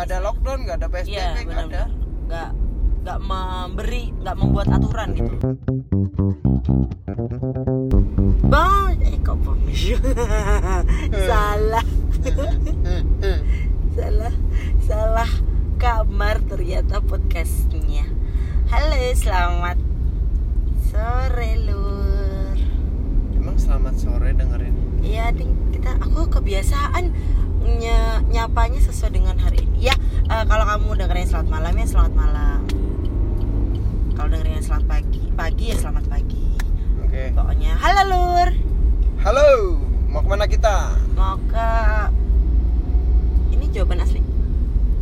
nggak ada lockdown nggak ada psbb Iya, nggak ada. Nggak nggak memberi, nggak membuat aturan gitu. Bang, eh kok bang? salah, salah, salah kamar ternyata podcastnya. Halo, selamat sore lur. emang selamat sore dengerin Iya, ding kita aku kebiasaan ny- nyapanya sesuai dengan hari ini. Ya, eh, kalau kamu dengerin selamat malam ya selamat malam. Kalau dengerin selamat pagi, pagi ya selamat pagi. oke Pokoknya, halo lur, halo mau ke mana kita mau ke ini jawaban asli.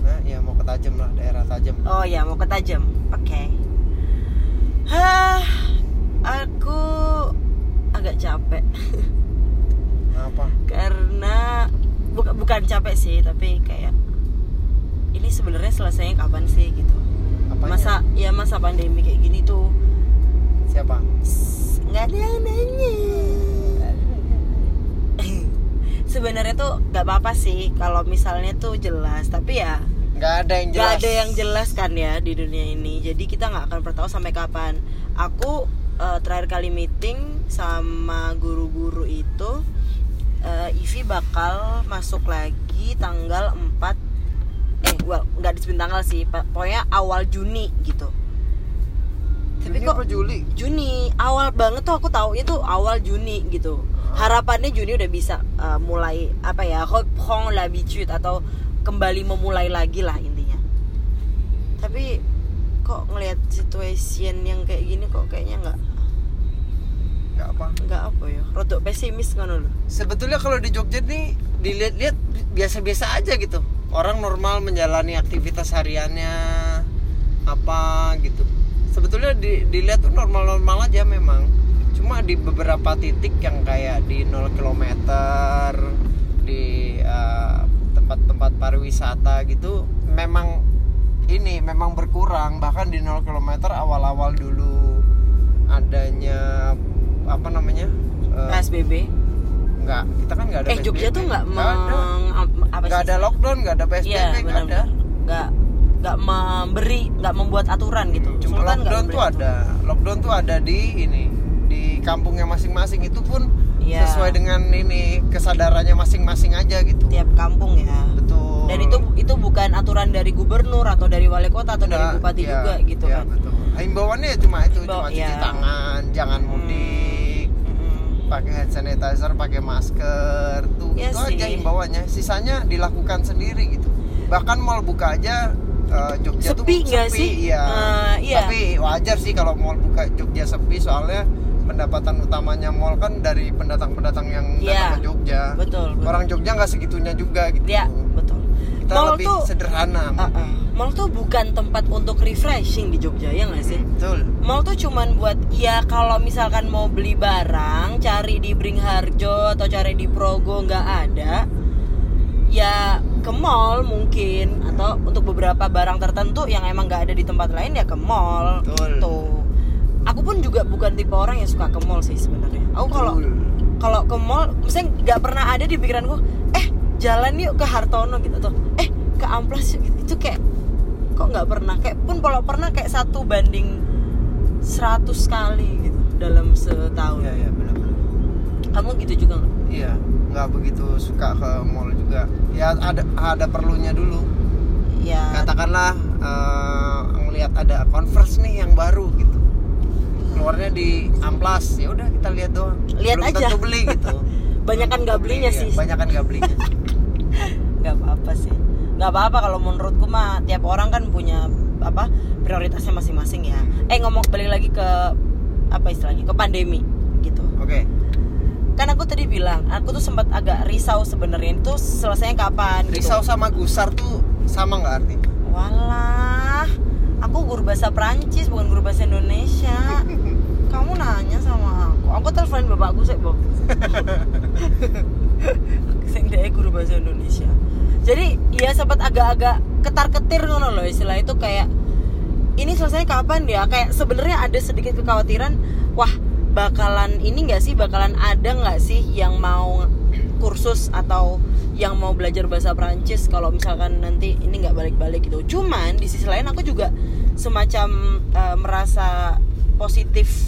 nah ya mau ke Tajem lah daerah Tajem Oh ya, mau ke Tajam. Oke. Hah, aku agak capek apa karena bukan bukan capek sih, tapi kayak ini sebenarnya selesainya kapan sih gitu. Apanya? Masa ya masa pandemi kayak gini tuh siapa nggak ada yang nanya. Sebenarnya tuh nggak apa-apa sih kalau misalnya tuh jelas, tapi ya nggak ada yang jelas Gak ada yang jelas kan ya di dunia ini. Jadi kita nggak akan pernah tahu sampai kapan. Aku eh, terakhir kali meeting sama guru-guru itu, eh, Ivi bakal masuk lagi tanggal 4 eh well nggak disebut tanggal sih, pokoknya awal Juni gitu. Tapi Juni kok Juli Juni awal banget tuh aku taunya tuh awal Juni gitu. Harapannya Juni udah bisa uh, mulai apa ya reprend l'habitude atau kembali memulai lagi lah intinya. Tapi kok ngelihat situation yang kayak gini kok kayaknya nggak nggak apa. Nggak apa ya, rodok pesimis kan loh. sebetulnya kalau di Jogja nih dilihat-lihat biasa-biasa aja gitu. Orang normal menjalani aktivitas hariannya apa gitu. Sebetulnya di- dilihat tuh normal-normal aja memang. Cuma di beberapa titik yang kayak di 0 km di eh, tempat-tempat pariwisata gitu memang ini memang berkurang. Bahkan di 0 km awal-awal dulu adanya apa namanya eh, PSBB. Enggak, kita kan nggak ada Eh Jogja PSBB. tuh nggak Nggak ada. Nggak ada lockdown, nggak ada PSBB, Iya nggak ada. Nggak nggak memberi, nggak membuat aturan gitu. Cuma Sultan nggak lockdown tuh ada. Lockdown tuh ada di ini, di kampungnya masing-masing itu pun Iya. sesuai dengan ini kesadarannya masing-masing aja gitu. tiap kampung ya. Betul. dan itu itu bukan aturan dari gubernur atau dari wali kota atau dari Nggak, bupati iya, juga gitu iya, kan betul. Himbauannya ya cuma itu, Himbau- cuma cuci iya. tangan, jangan Hmm. mudik. Pakai hand sanitizer, pakai masker, tuh Iya itu aja sih. himbauannya. Sisanya dilakukan sendiri gitu. Bahkan mall buka aja eh, Jogja tuh Sepi sih? Iya. Eh, iya. Tapi wajar sih kalau mall buka Jogja sepi soalnya pendapatan utamanya mall kan dari pendatang-pendatang yang Iya. datang ke Jogja. betul betul Orang Jogja nggak segitunya juga gitu. ya betul Kita mall lebih tuh sederhana. Uh-uh. mall tuh bukan tempat untuk refreshing di Jogja ya nggak sih Betul. mall tuh cuman buat ya kalau misalkan mau beli barang cari di Bringharjo atau cari di Progo nggak ada ya ke mall mungkin atau untuk beberapa barang tertentu yang emang nggak ada di tempat lain ya ke mall Betul. gitu aku pun juga bukan tipe orang yang suka ke mall sih sebenarnya aku kalau kalau ke mall misalnya nggak pernah ada di pikiranku eh jalan yuk ke Hartono gitu atau eh ke Amplas gitu. itu kayak kok nggak pernah kayak pun kalau pernah kayak satu banding 100 kali gitu dalam setahun Iya, iya benar-benar. kamu gitu juga nggak Iya, nggak begitu suka ke mall juga. Ya ada ada perlunya dulu. ya Katakanlah eh, ngelihat ada Converse nih yang baru gitu. Keluarnya di Amplas, ya udah kita lihat doang. Lihat Belum aja. tentu beli gitu. Banyakan nggak belinya Iya, sih. Banyakan nggak belinya. nggak apa-apa kalau menurutku mah tiap orang kan punya apa prioritasnya masing-masing ya. Eh ngomong balik lagi ke apa istilahnya ke pandemi gitu. Oke. kan aku tadi bilang aku tuh sempat agak risau sebenarnya. Itu selesainya kapan gitu. Risau sama gusar tuh sama nggak artinya? walah aku guru bahasa Prancis bukan guru bahasa Indonesia. Kamu nanya sama aku. Aku telepon bapakku sih Bob. Sing guru bahasa Indonesia jadi ya sempat agak-agak ketar-ketir ngono loh istilah itu kayak ini selesai kapan ya? Kayak sebenarnya ada sedikit kekhawatiran wah bakalan ini nggak sih? Bakalan ada nggak sih yang mau kursus atau yang mau belajar bahasa Prancis kalau misalkan nanti ini nggak balik-balik gitu? Cuman di sisi lain aku juga semacam eh, merasa positif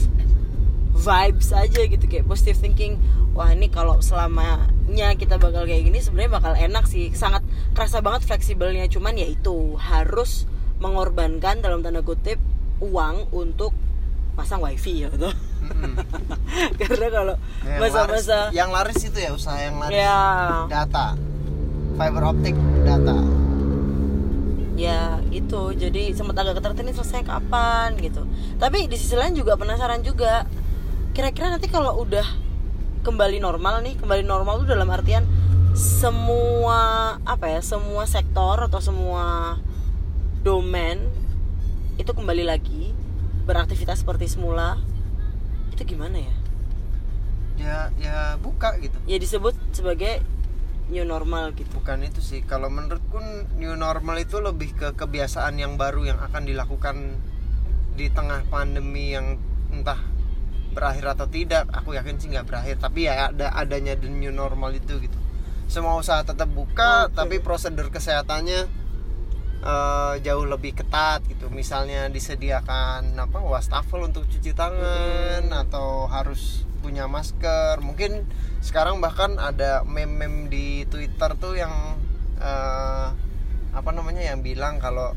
vibes aja gitu kayak positive thinking wah ini kalau selamanya kita bakal kayak gini sebenarnya bakal enak sih. Sangat kerasa banget fleksibelnya cuman ya itu harus mengorbankan dalam tanda kutip uang untuk pasang wifi ya gitu. Mm-mm. karena kalau Yang masa-masa laris- yang laris itu ya usaha yang laris. Ya. Data. Fiber optic data. Ya itu. Jadi sempat agak ketertarikan ini selesai kapan gitu. Tapi di sisi lain juga penasaran juga kira-kira nanti kalau udah kembali normal nih kembali normal tuh dalam artian semua apa ya semua sektor atau semua domain itu kembali lagi beraktivitas seperti semula itu gimana ya? Ya ya buka gitu. Ya disebut sebagai new normal gitu. Bukan itu sih. Kalau menurutku new normal itu lebih ke kebiasaan yang baru yang akan dilakukan di tengah pandemi yang entah berakhir atau tidak aku yakin sih nggak berakhir. Tapi ya ada adanya the new normal itu gitu. Semua usaha tetap buka Oke. tapi prosedur kesehatannya eh, jauh lebih ketat gitu. Misalnya disediakan apa wastafel untuk cuci tangan atau harus punya masker. Mungkin sekarang bahkan ada meme-meme di Twitter tuh yang eh, apa namanya yang bilang kalau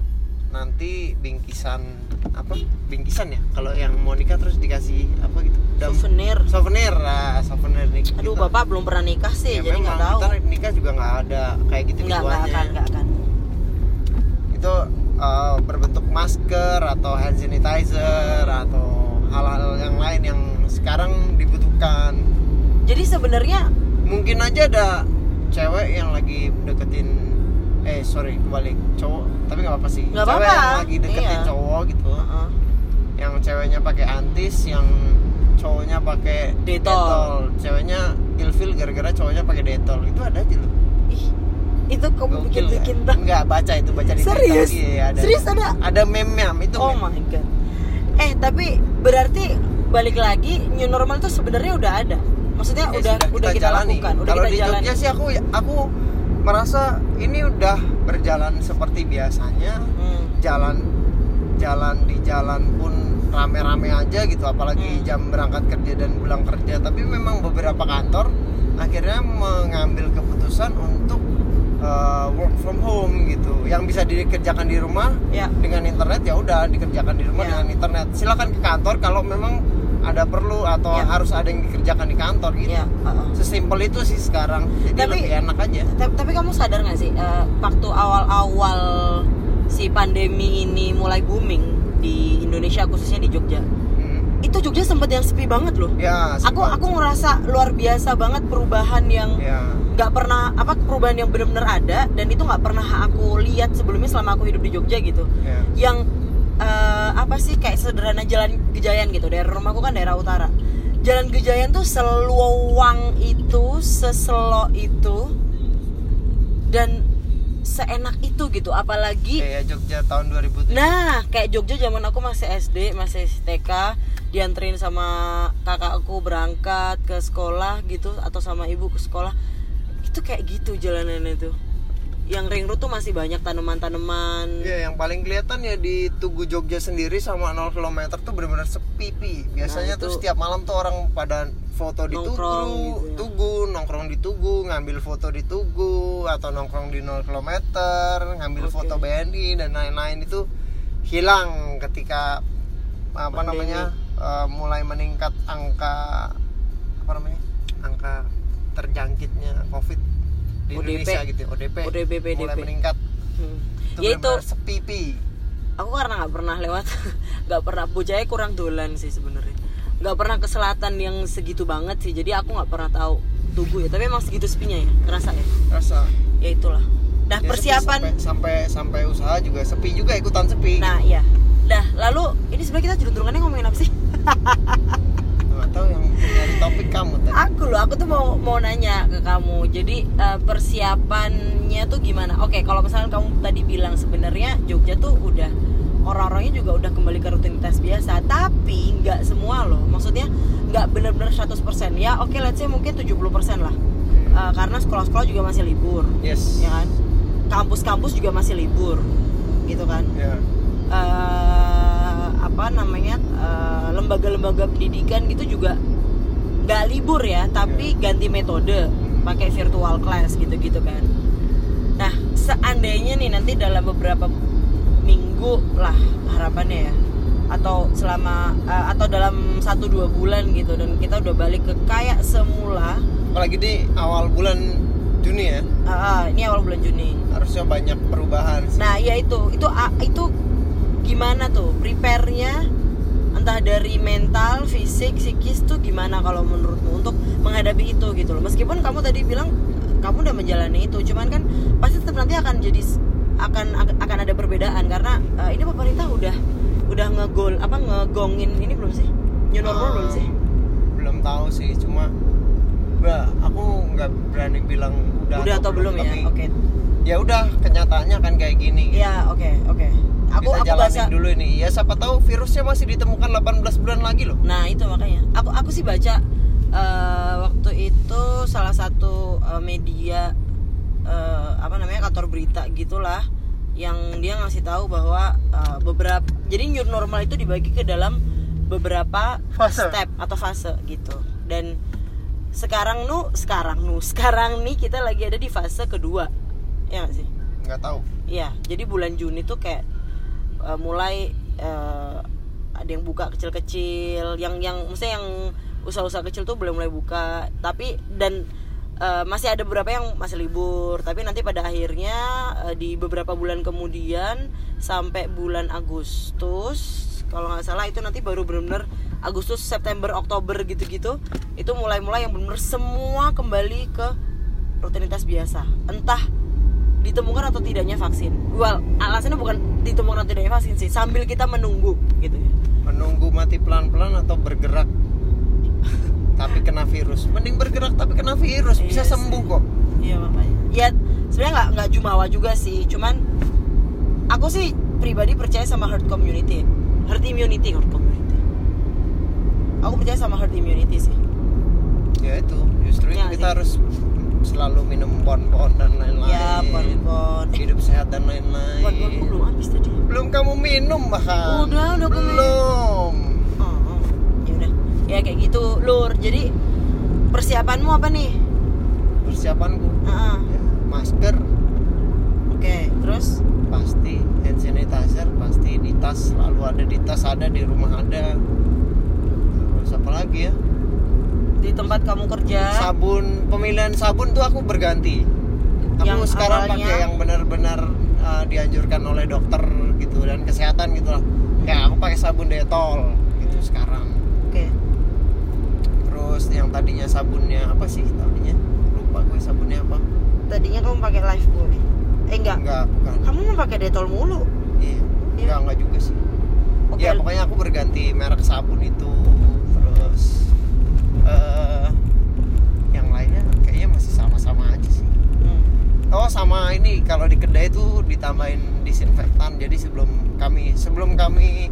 nanti bingkisan apa bingkisan ya? Kalau yang mau nikah terus dikasih apa gitu Dam- souvenir. Souvenir lah souvenir nih aduh bapak belum pernah nikah sih ya jadi nggak tahu. ntar nikah juga nggak ada kayak gitu nggak nggak akan nggak akan. Itu uh, berbentuk masker atau hand sanitizer atau hal-hal yang lain yang sekarang dibutuhkan. Jadi sebenarnya mungkin aja ada cewek yang lagi deketin eh sorry kebalik cowok tapi nggak apa-apa sih Nggak cewek apa-apa, yang lagi deketin iya. cowok gitu uh-uh. yang ceweknya pakai antis yang cowoknya pakai Detol. ceweknya ilfil gara-gara cowoknya pakai detol itu ada aja loh Ih, itu kamu bikin bikin nggak? Nggak baca itu baca di serius Twitter. Iya, ada. serius ada Ada meme-nya itu. oh meme. my god eh tapi berarti balik lagi new normal itu sebenarnya udah ada maksudnya Ya, udah udah kita, jalani. lakukan udah Kalau kita di jalani Jogja sih aku aku merasa ini udah berjalan seperti biasanya. Hmm. Jalan jalan di jalan pun rame-rame aja gitu apalagi Hmm. jam berangkat kerja dan pulang kerja tapi memang beberapa kantor akhirnya mengambil keputusan untuk uh, work from home gitu yang bisa dikerjakan di rumah ya dengan internet ya udah dikerjakan di rumah Ya. dengan internet silakan ke kantor kalau memang ada perlu atau Ya. harus ada yang dikerjakan di kantor gitu ya uh-uh. sesimpel itu sih sekarang jadi Tapi- lebih enak aja tapi, tapi kamu sadar nggak sih eh, waktu awal-awal si pandemi ini mulai booming di Indonesia khususnya di Jogja Hmm. itu Jogja sempat yang sepi banget loh ya aku sempat. aku ngerasa luar biasa banget perubahan yang ya nggak pernah apa perubahan yang benar-benar ada dan itu nggak pernah aku lihat sebelumnya selama aku hidup di Jogja gitu ya yang eh, apa sih kayak sederhana jalan Gejayan gitu daerah rumahku kan daerah utara jalan Gejayan tuh seluang itu seselo itu dan seenak itu gitu apalagi kayak Jogja tahun 2007 Nah, kayak Jogja zaman aku masih SD, masih TK, dianterin sama kakakku berangkat ke sekolah gitu atau sama ibu ke sekolah. Itu kayak gitu jalanannya tuh. Yang ring road tuh masih banyak tanaman-tanaman. Ya, yang paling kelihatan ya di Tugu Jogja sendiri sama 0 km tuh benar-benar sepi pi. Biasanya Nah, tuh itu- setiap malam tuh orang pada foto di Tugu, Nongkrong gitu ya. Tugu, nongkrong di Tugu, ngambil foto di Tugu atau nongkrong di 0 km, ngambil Oke. foto BNI dan lain-lain itu hilang ketika apa Pandemi. namanya eh, mulai meningkat angka apa namanya? angka terjangkitnya Covid di ODP. Indonesia gitu, ODP. ODP, PDP. mulai meningkat Hmm. itu Ya itu benar-benar sepi pi. aku karena nggak pernah lewat, nggak pernah bocahnya kurang dolan sih sebenarnya. Nggak pernah ke selatan yang segitu banget sih. Jadi aku nggak pernah tahu Tugu ya. Tapi emang segitu sepinya ya, terasa ya. rasa Ya itulah. Nah Ya, sepi persiapan sampai, sampai sampai usaha juga sepi juga ikutan sepi Nah, iya. Dah, lalu ini sebenarnya kita jelunturungannya ngomongin apa sih? tahu yang dari topik kamu tadi Aku loh, aku tuh mau mau nanya ke kamu. Jadi eh, persiapannya tuh gimana? Oke, kalau misalnya kamu tadi bilang sebenarnya Jogja tuh udah orang-orangnya juga udah kembali ke rutinitas biasa, tapi nggak semua loh. Maksudnya nggak benar-benar 100% ya. Oke, let's say mungkin 70% lah. Hmm. eh, karena sekolah-sekolah juga masih libur yes ya kan kampus-kampus juga masih libur gitu kan Ya. eh apa namanya eh, lembaga-lembaga pendidikan gitu juga nggak libur ya tapi ganti metode pakai virtual class gitu-gitu kan. Nah seandainya nih nanti dalam beberapa minggu lah harapannya ya atau selama eh, atau dalam satu dua bulan gitu dan kita udah balik ke kayak semula. Apalagi di awal bulan Juni ya? Ah, ah, ini awal bulan Juni. Harusnya banyak perubahan sih. Nah, ya itu, itu ah, itu gimana tuh prepare-nya entah dari mental, fisik, psikis tuh gimana kalau menurutmu untuk menghadapi itu gitu loh. Meskipun kamu tadi bilang kamu udah menjalani itu, cuman kan pasti tetap nanti akan jadi akan akan ada perbedaan karena eh, ini pemerintah udah udah ngegol apa ngegongin ini belum sih? New normal belum sih? belum tahu sih cuma Bah, aku nggak berani bilang udah, Udah, atau belum, ya? tapi Oke. ya udah kenyataannya kan kayak gini Ya, oke, oke. Aku kita aku jalanin baca dulu ini. Ya siapa tahu virusnya masih ditemukan 18 bulan lagi loh. Nah itu makanya. Aku aku sih baca eh, waktu itu salah satu eh, media eh, apa namanya kantor berita gitulah yang dia ngasih tahu bahwa eh, beberapa jadi new normal itu dibagi ke dalam beberapa Fase. step atau fase gitu. Dan sekarang nu sekarang nu sekarang nih kita lagi ada di fase kedua. Ya nggak sih? Nggak tahu. Iya, jadi bulan Juni tuh kayak eh, mulai eh, ada yang buka kecil-kecil, yang yang maksudnya yang usaha-usaha kecil tuh belum mulai buka, tapi dan eh, masih ada beberapa yang masih libur, tapi nanti pada akhirnya eh, di beberapa bulan kemudian sampai bulan Agustus, kalau nggak salah itu nanti baru benar-benar Agustus, September, Oktober gitu-gitu, itu mulai-mulai yang benar semua kembali ke rutinitas biasa, entah ditemukan atau tidaknya vaksin. Well, alasannya bukan ditemukan atau tidaknya vaksin sih, sambil kita menunggu gitu ya. menunggu mati pelan-pelan atau bergerak tapi kena virus mending bergerak tapi kena virus bisa Iya sembuh sih. kok Iya makanya. Ya sebenarnya nggak nggak jumawa juga sih, cuman aku sih pribadi percaya sama herd community, herd immunity, herd community. Aku percaya sama herd immunity sih. ya itu justru Ya, itu kita sih. harus selalu minum bon-bon dan lain-lain Ya, pon-pon. Hidup sehat dan lain-lain pon-pon belum habis tadi. belum kamu minum bahkan Udah, udah belum Oh, oh. ya udah. Ya kayak gitu, Lur. Jadi persiapanmu apa nih? persiapanku Heeh. ya, masker Oke, terus pasti hand sanitizer pasti di tas selalu ada di tas ada di rumah ada terus apa lagi ya di tempat kamu kerja. Sabun pemilihan sabun tuh aku berganti. Aku Yang sekarang awalnya- pakai yang benar-benar uh, dianjurkan oleh dokter gitu dan kesehatan gitu lah. Ya aku pakai sabun detol gitu sekarang. Oke. Terus yang tadinya sabunnya apa sih tadinya? Lupa gue sabunnya apa. Tadinya kamu pakai life boy. Eh enggak. Enggak bukan. Kamu mau pakai detol mulu. Iya Iya. enggak enggak juga sih. Oke. Ya pokoknya aku berganti merek sabun itu. Terus kayaknya sama-sama aja sih Hmm. Oh sama ini kalau di kedai itu ditambahin disinfektan jadi sebelum kami sebelum kami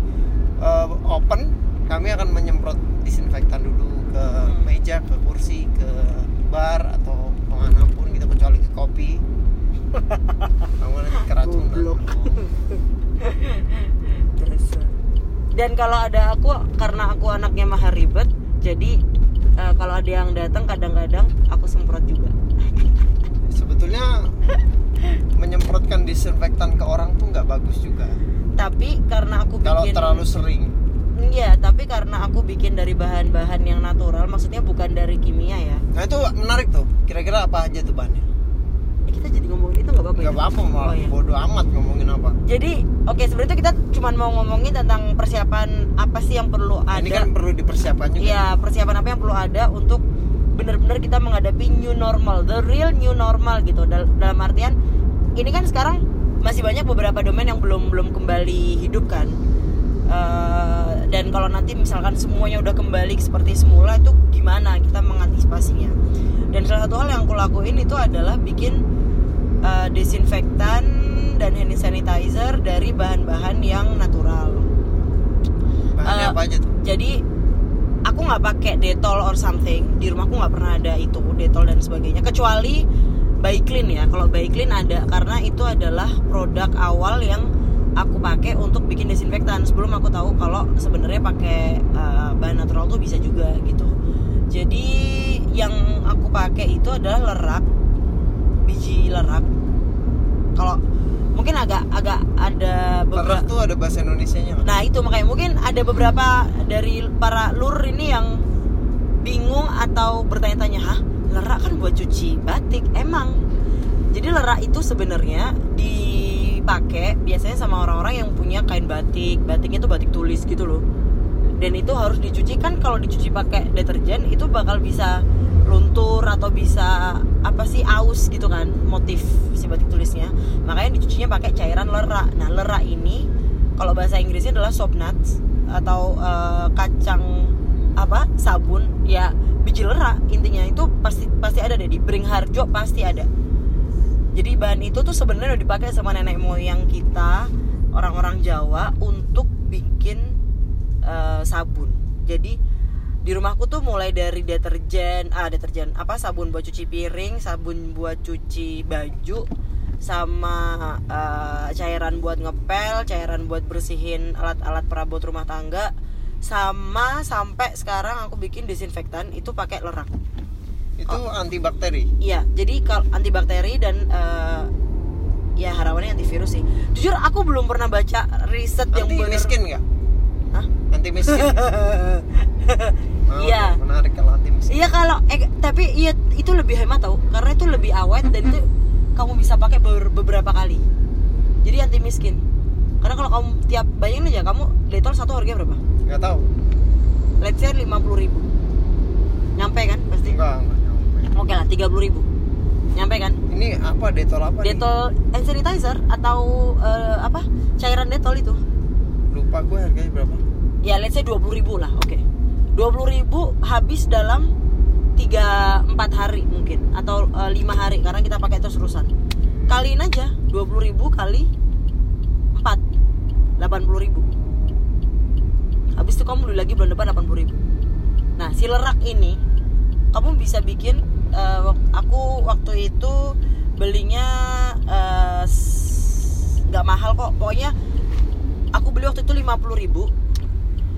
eh, open kami akan menyemprot disinfektan dulu ke Hmm. meja ke kursi ke bar atau ke mana pun gitu kecuali ke kopi kamu nanti keracunan. Dasar. dan kalau ada aku karena aku anaknya mahal ribet jadi eh, kalau ada yang datang kadang-kadang aku semprot juga sebetulnya menyemprotkan disinfektan ke orang tuh nggak bagus juga tapi karena aku kalau bikin terlalu sering Iya, tapi karena aku bikin dari bahan-bahan yang natural, maksudnya bukan dari kimia ya. nah itu menarik tuh kira-kira apa aja tuh bahannya Eh, kita jadi ngomongin itu nggak apa-apa nggak ya? apa-apa malah Oh, iya. bodoh amat ngomongin apa Jadi, oke sebenarnya kita cuma mau ngomongin tentang persiapan apa sih yang perlu ada. ini kan perlu dipersiapkan juga Iya, persiapan apa yang perlu ada untuk benar-benar kita menghadapi new normal, the real new normal gitu. Dal- dalam artian ini kan sekarang masih banyak beberapa domain yang belum belum kembali hidup kan. Eh, dan kalau nanti misalkan semuanya udah kembali seperti semula itu gimana? Kita mengantisipasinya? Dan salah satu hal yang aku lakuin itu adalah bikin eh, desinfektan dan hand sanitizer dari bahan-bahan yang natural. Bahannya Eh, apa aja tuh? jadi aku aku nggak pakai detol or something. Di rumahku nggak pernah ada itu detol dan sebagainya. Kecuali Baiklin ya. Kalau Baiklin ada karena itu adalah produk awal yang aku pakai untuk bikin desinfektan. Sebelum aku tahu kalau sebenarnya pakai uh, bahan natural tuh bisa juga gitu. Jadi yang aku pakai itu adalah lerak biji lerak. Kalau mungkin agak agak ada Lerak beberapa tuh ada bahasa Indonesianya? Nah itu makanya mungkin ada beberapa dari para lur ini yang bingung atau bertanya-tanya, hah lerak kan buat cuci batik? Emang. Jadi lerak itu sebenarnya dipakai biasanya sama orang-orang yang punya kain batik. Batiknya itu batik tulis gitu loh. Dan itu harus dicuci kan kalau dicuci pakai deterjen itu bakal bisa luntur atau bisa apa sih aus gitu kan motif si batik tulisnya makanya dicucinya pakai cairan lerak nah lerak ini kalau bahasa Inggrisnya adalah soap nuts atau eh, kacang apa sabun ya biji lerak intinya itu pasti pasti ada deh di Beringharjo pasti ada. Jadi bahan itu tuh sebenarnya udah dipakai sama nenek moyang kita orang-orang Jawa untuk bikin eh, sabun. Jadi di rumahku tuh mulai dari deterjen ah deterjen apa sabun buat cuci piring sabun buat cuci baju sama eh, cairan buat ngepel cairan buat bersihin alat-alat perabot rumah tangga sama sampai sekarang aku bikin desinfektan itu pakai lerak Itu antibakteri. Iya, jadi kalau antibakteri dan eh, ya harapannya antivirus sih. Jujur aku belum pernah baca riset yang Anti bener- miskin nggak? Hah? Anti miskin. Iya. Menarik kalau anti miskin. Iya kalau eh, tapi iya itu lebih hemat tau karena itu lebih awet dan itu kamu bisa pakai ber- beberapa kali. Jadi anti miskin. Karena kalau kamu tiap bayangin aja kamu detol satu harganya berapa? Nggak tahu. Let's say 50 ribu Nyampe kan pasti? Enggak, enggak nyampe. Oke lah 30 ribu Nyampe kan? Ini apa detol apa nih? Detol hand sanitizer atau eh, apa? Cairan detol itu Lupa gue harganya berapa? Ya let's say 20 ribu lah oke 20 ribu habis dalam 3-4 hari mungkin Atau 5 hari karena kita pakai terus terusan Kaliin aja 20 ribu kali 4 80 ribu Habis itu kamu beli lagi bulan depan 80 ribu Nah si lerak ini Kamu bisa bikin wak- Aku waktu itu Belinya eh, nggak mahal kok Pokoknya Aku beli waktu itu 50 ribu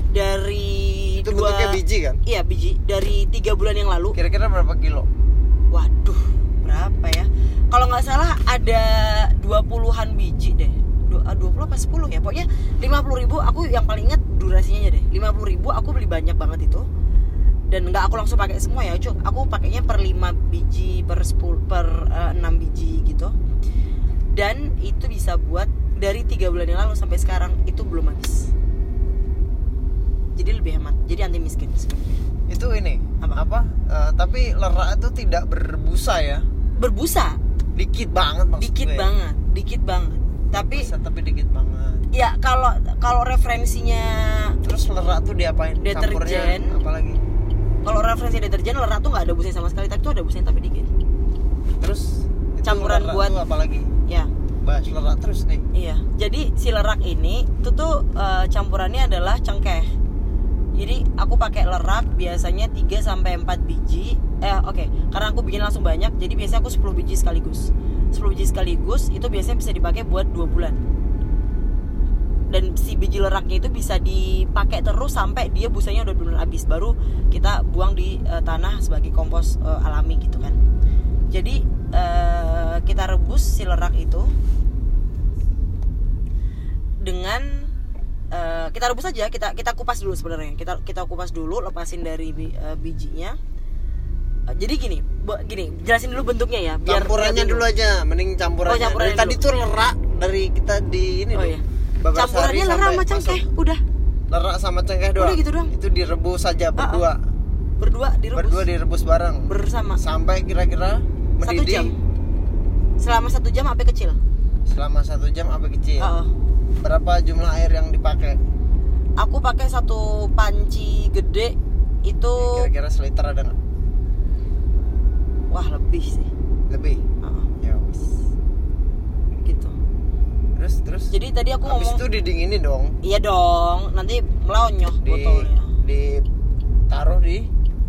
Dari Itu dua- bentuknya biji kan? Iya biji Dari tiga bulan yang lalu Kira-kira berapa kilo? Waduh, berapa ya? Kalau nggak salah ada 20-an biji deh. Du- ah, 20 apa 10 ya? Pokoknya 50 ribu aku yang paling inget durasinya aja deh. 50 ribu aku beli banyak banget itu. Dan nggak aku langsung pakai semua ya, Cuk. Aku pakainya per 5 biji, per 10, per eh, 6 biji gitu. Dan itu bisa buat dari tiga bulan yang lalu sampai sekarang itu belum habis. Jadi lebih hemat. Jadi anti miskin sebenarnya. Itu ini Apa? Eh, tapi lerak itu tidak berbusa ya? Berbusa, Dikit banget maksud dikit gue. banget, dikit banget. Tapi Busa, tapi dikit banget. ya kalau kalau referensinya Terus lerak tuh diapain? Deterjen. Campurnya apa lagi? kalau referensi deterjen lerak tuh nggak ada busanya sama sekali tapi tuh ada busanya tapi dikit Terus Campuran lerak buat- tuh apa lagi? ya Bahas lerak terus nih. iya jadi si lerak ini itu tuh eh, campurannya adalah cengkeh jadi aku pakai lerak biasanya 3 sampai 4 biji eh oke karena aku bikin langsung banyak jadi biasanya aku 10 biji sekaligus 10 biji sekaligus itu biasanya bisa dipakai buat 2 bulan. Dan si biji leraknya itu bisa dipakai terus sampai dia busanya udah benar habis. Baru kita buang di eh, tanah sebagai kompos eh, alami gitu kan. Jadi eh, kita rebus si lerak itu dengan eh, kita rebus aja kita kita kupas dulu sebenarnya. Kita kita kupas dulu lepasin dari eh, bijinya jadi gini gini jelasin dulu bentuknya ya biar campurannya dulu aja, mending campurannya. Oh, campurannya dari tadi dulu. tuh lerak dari kita di ini oh iya campurannya lerak sama cengkeh udah Lerak sama cengkeh doang. Udah gitu doang. Itu direbus saja berdua. berdua direbus Berdua direbus bareng. bersama Sampai kira-kira satu mendidih jam selama satu jam apa kecil selama satu jam apa kecil. Oh, Berapa jumlah air yang dipakai? aku pakai satu panci gede itu Kira-kira seliter ada nggak? Wah lebih sih. Lebih. Oh, Ya wis. gitu. Terus terus. jadi tadi aku Habis ngomong itu didinginin dong. iya dong nanti melonyoh Di botolnya. di taruh di?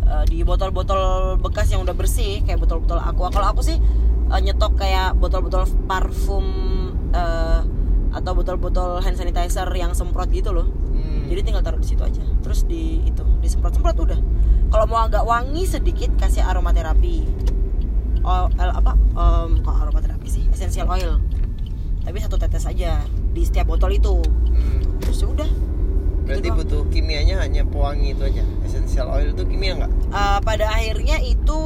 Eh, di botol-botol bekas yang udah bersih kayak botol-botol aqua kalau aku sih eh, nyetok kayak botol-botol parfum eh, atau botol-botol hand sanitizer yang semprot gitu loh. Hmm, jadi tinggal taruh di situ aja. Terus di itu disemprot-semprot udah. Kalau mau agak wangi sedikit kasih aromaterapi el- apa Em, kok aromaterapi sih? Essential oil. Tapi satu tetes aja di setiap botol itu. Hmm. terus ya udah. Berarti Gitu butuh kimianya hanya pewangi itu aja? Essential oil itu kimia nggak? Eh, pada akhirnya itu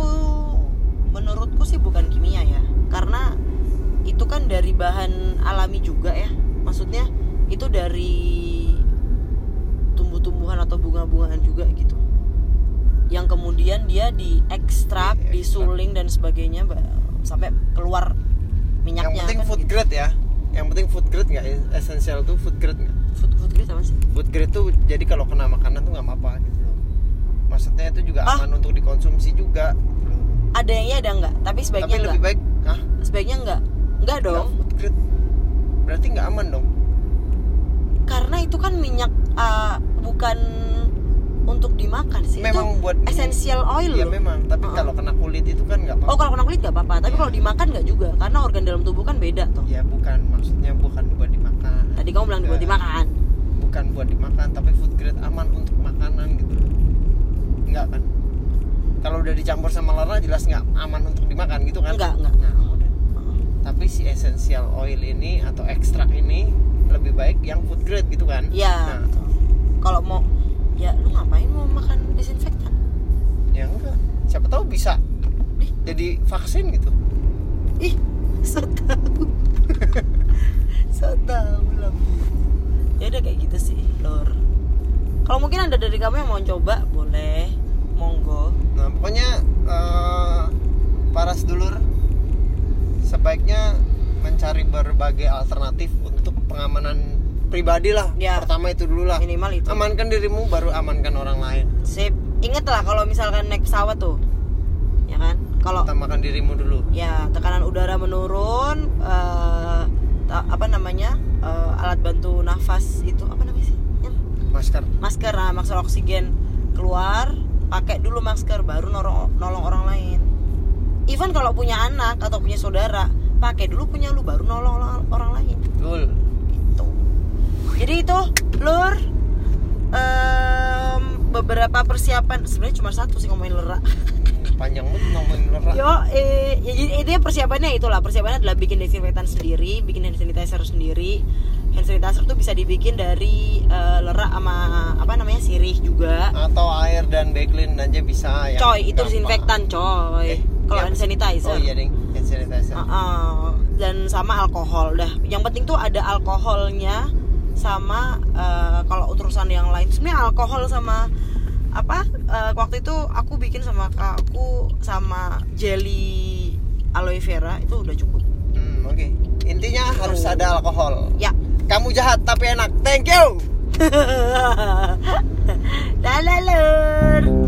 menurutku sih bukan kimia ya. Karena itu kan dari bahan alami juga ya. Maksudnya itu dari tumbuh-tumbuhan atau bunga-bungaan juga gitu yang kemudian dia diekstrak, Diekstrak. disuling dan sebagainya ba- sampai keluar yang minyaknya penting kan food gitu. grade ya yang penting food grade nggak essential tuh food grade nggak food, food grade apa sih? food grade tuh jadi kalau kena makanan tuh nggak apa-apa gitu loh maksudnya itu juga Ah. aman untuk dikonsumsi juga gitu loh. Ada yang iya ada enggak, tapi sebaiknya tapi enggak. lebih baik ah Sebaiknya enggak. Enggak dong. nggak food grade berarti nggak aman dong karena itu kan minyak uh, bukan untuk dimakan sih. Memang itu buat essential oil ya loh. memang. Tapi Uh-uh. kalau kena kulit itu kan nggak oh apa-apa. kalau kena kulit gak apa-apa. Tapi kalau dimakan nggak juga karena organ dalam tubuh kan beda tuh ya bukan. Maksudnya bukan buat dimakan. Tadi kamu bilang buat Enggak. dimakan. Bukan buat dimakan tapi food grade aman untuk makanan gitu. Loh enggak kan? Kalau udah dicampur sama lera jelas nggak aman untuk dimakan gitu kan? Enggak, enggak. nah udah. Tapi si essential oil ini atau ekstrak ini lebih baik yang food grade gitu kan? Iya. nah, kalau mau ya lu ngapain mau makan disinfektan? Ya enggak. Siapa tahu bisa Ih. jadi vaksin gitu. Ih so tahu so tahu lah ya udah kayak gitu sih lor kalau mungkin ada dari kamu yang mau coba boleh. Monggo. Nah pokoknya eh, para sedulur sebaiknya mencari berbagai alternatif untuk pengamanan pribadi lah Ya. pertama itu dulu lah minimal itu amankan dirimu baru amankan orang lain Sip. Ingat lah kalau misalkan naik pesawat tuh, ya kan? Kalau utamakan dirimu dulu ya tekanan udara menurun, eh, ta- apa namanya eh, alat bantu nafas itu apa namanya sih? Yang masker masker, nah, masker oksigen keluar, pakai dulu masker baru nolong, nolong orang lain. Even kalau punya anak atau punya saudara, pakai dulu punya lu baru nolong orang, lain. betul. Jadi itu, lur. em, beberapa persiapan sebenarnya cuma satu sih ngomongin lera. panjang banget ngomongin lera Yo, eh, ya, jadi intinya persiapannya itulah. Persiapannya adalah bikin desinfektan sendiri, bikin hand sanitizer sendiri. Hand sanitizer tuh bisa dibikin dari eh, lerak sama apa namanya sirih juga. atau air dan backline aja bisa ya coy, itu disinfektan coy. Eh, Kalau iya, hand sanitizer. oh iya ding hand sanitizer Uh, uh, dan sama alkohol dah. Yang penting tuh ada alkoholnya sama eh, kalau urusan yang lain. Sebenarnya alkohol sama apa? eh, waktu itu aku bikin sama aku sama jelly aloe vera itu udah cukup. Hmm, oke intinya harus ada alkohol Ya. kamu jahat tapi enak thank you lur.